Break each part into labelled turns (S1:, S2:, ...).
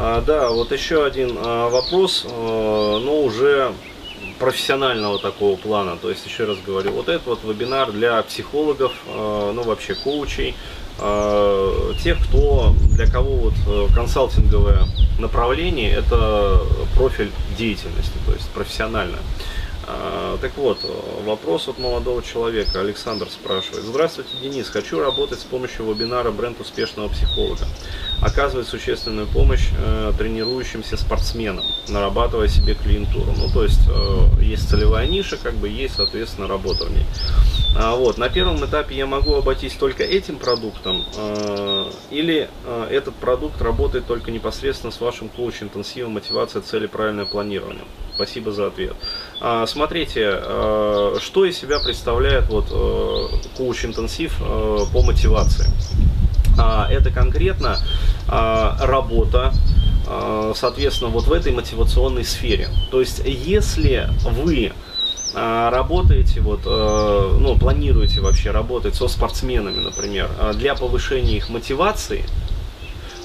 S1: А, да, вот еще один а, вопрос, а, но уже профессионального такого плана. То есть, еще раз говорю, вот этот вот вебинар для психологов, а, ну вообще коучей, а, тех, кто, для кого вот э, консалтинговое направление это профиль деятельности, то есть профессиональное. А, так вот, вопрос от молодого человека. Александр спрашивает. Здравствуйте, Денис. Хочу работать с помощью вебинара «Бренд успешного психолога». Оказывать существенную помощь э, тренирующимся спортсменам, нарабатывая себе клиентуру. Ну, то есть, э, есть целевая ниша, как бы есть, соответственно, работа в ней. А, вот, на первом этапе я могу обойтись только этим продуктом, э, или э, этот продукт работает только непосредственно с вашим коуч-интенсивом, мотивация, цели, правильное планирование. Спасибо за ответ. А, смотрите, а, что из себя представляет вот э, коуч-интенсив э, по мотивации. А, это конкретно работа, соответственно, вот в этой мотивационной сфере. То есть, если вы работаете, вот, э, ну, планируете вообще работать со спортсменами, например, для повышения их мотивации,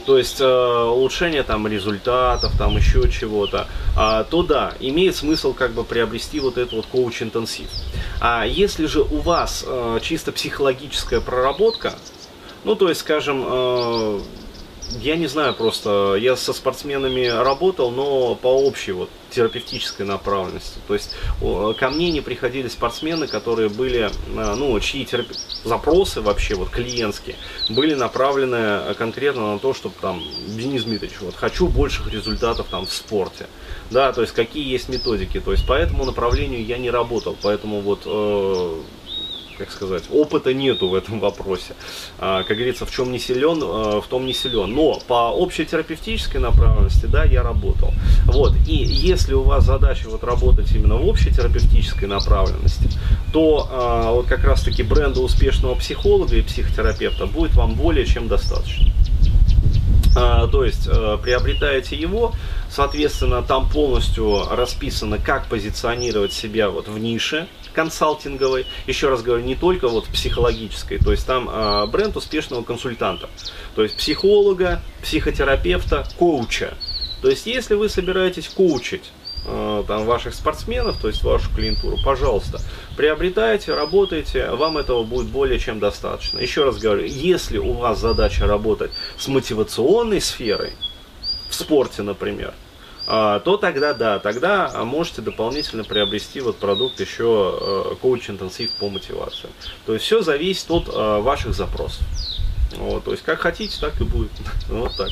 S1: то есть э, улучшение там результатов, там еще чего-то, э, то да, имеет смысл как бы приобрести вот этот вот коуч-интенсив. А если же у вас э, чисто психологическая проработка, ну то есть, скажем, э, я не знаю просто, я со спортсменами работал, но по общей вот терапевтической направленности. То есть ко мне не приходили спортсмены, которые были, э, ну, чьи терап... запросы вообще вот клиентские были направлены конкретно на то, чтобы там, Денис Дмитриевич, вот хочу больших результатов там в спорте. Да, то есть какие есть методики. То есть по этому направлению я не работал, поэтому вот э, как сказать, опыта нету в этом вопросе. А, как говорится, в чем не силен, а, в том не силен. Но по общетерапевтической направленности, да, я работал. Вот, и если у вас задача вот работать именно в общетерапевтической направленности, то а, вот как раз таки бренда успешного психолога и психотерапевта будет вам более чем достаточно. А, то есть а, приобретаете его, соответственно, там полностью расписано, как позиционировать себя вот в нише консалтинговой. Еще раз говорю, не только вот психологической, то есть там а, бренд успешного консультанта, то есть психолога, психотерапевта, коуча. То есть если вы собираетесь коучить Э, там, ваших спортсменов, то есть вашу клиентуру, пожалуйста, приобретайте, работайте, вам этого будет более чем достаточно. Еще раз говорю, если у вас задача работать с мотивационной сферой, в спорте, например, э, то тогда да, тогда можете дополнительно приобрести вот продукт еще э, коуч-интенсив по мотивации. То есть все зависит от ваших запросов. Вот, то есть как хотите, так и будет. Вот так.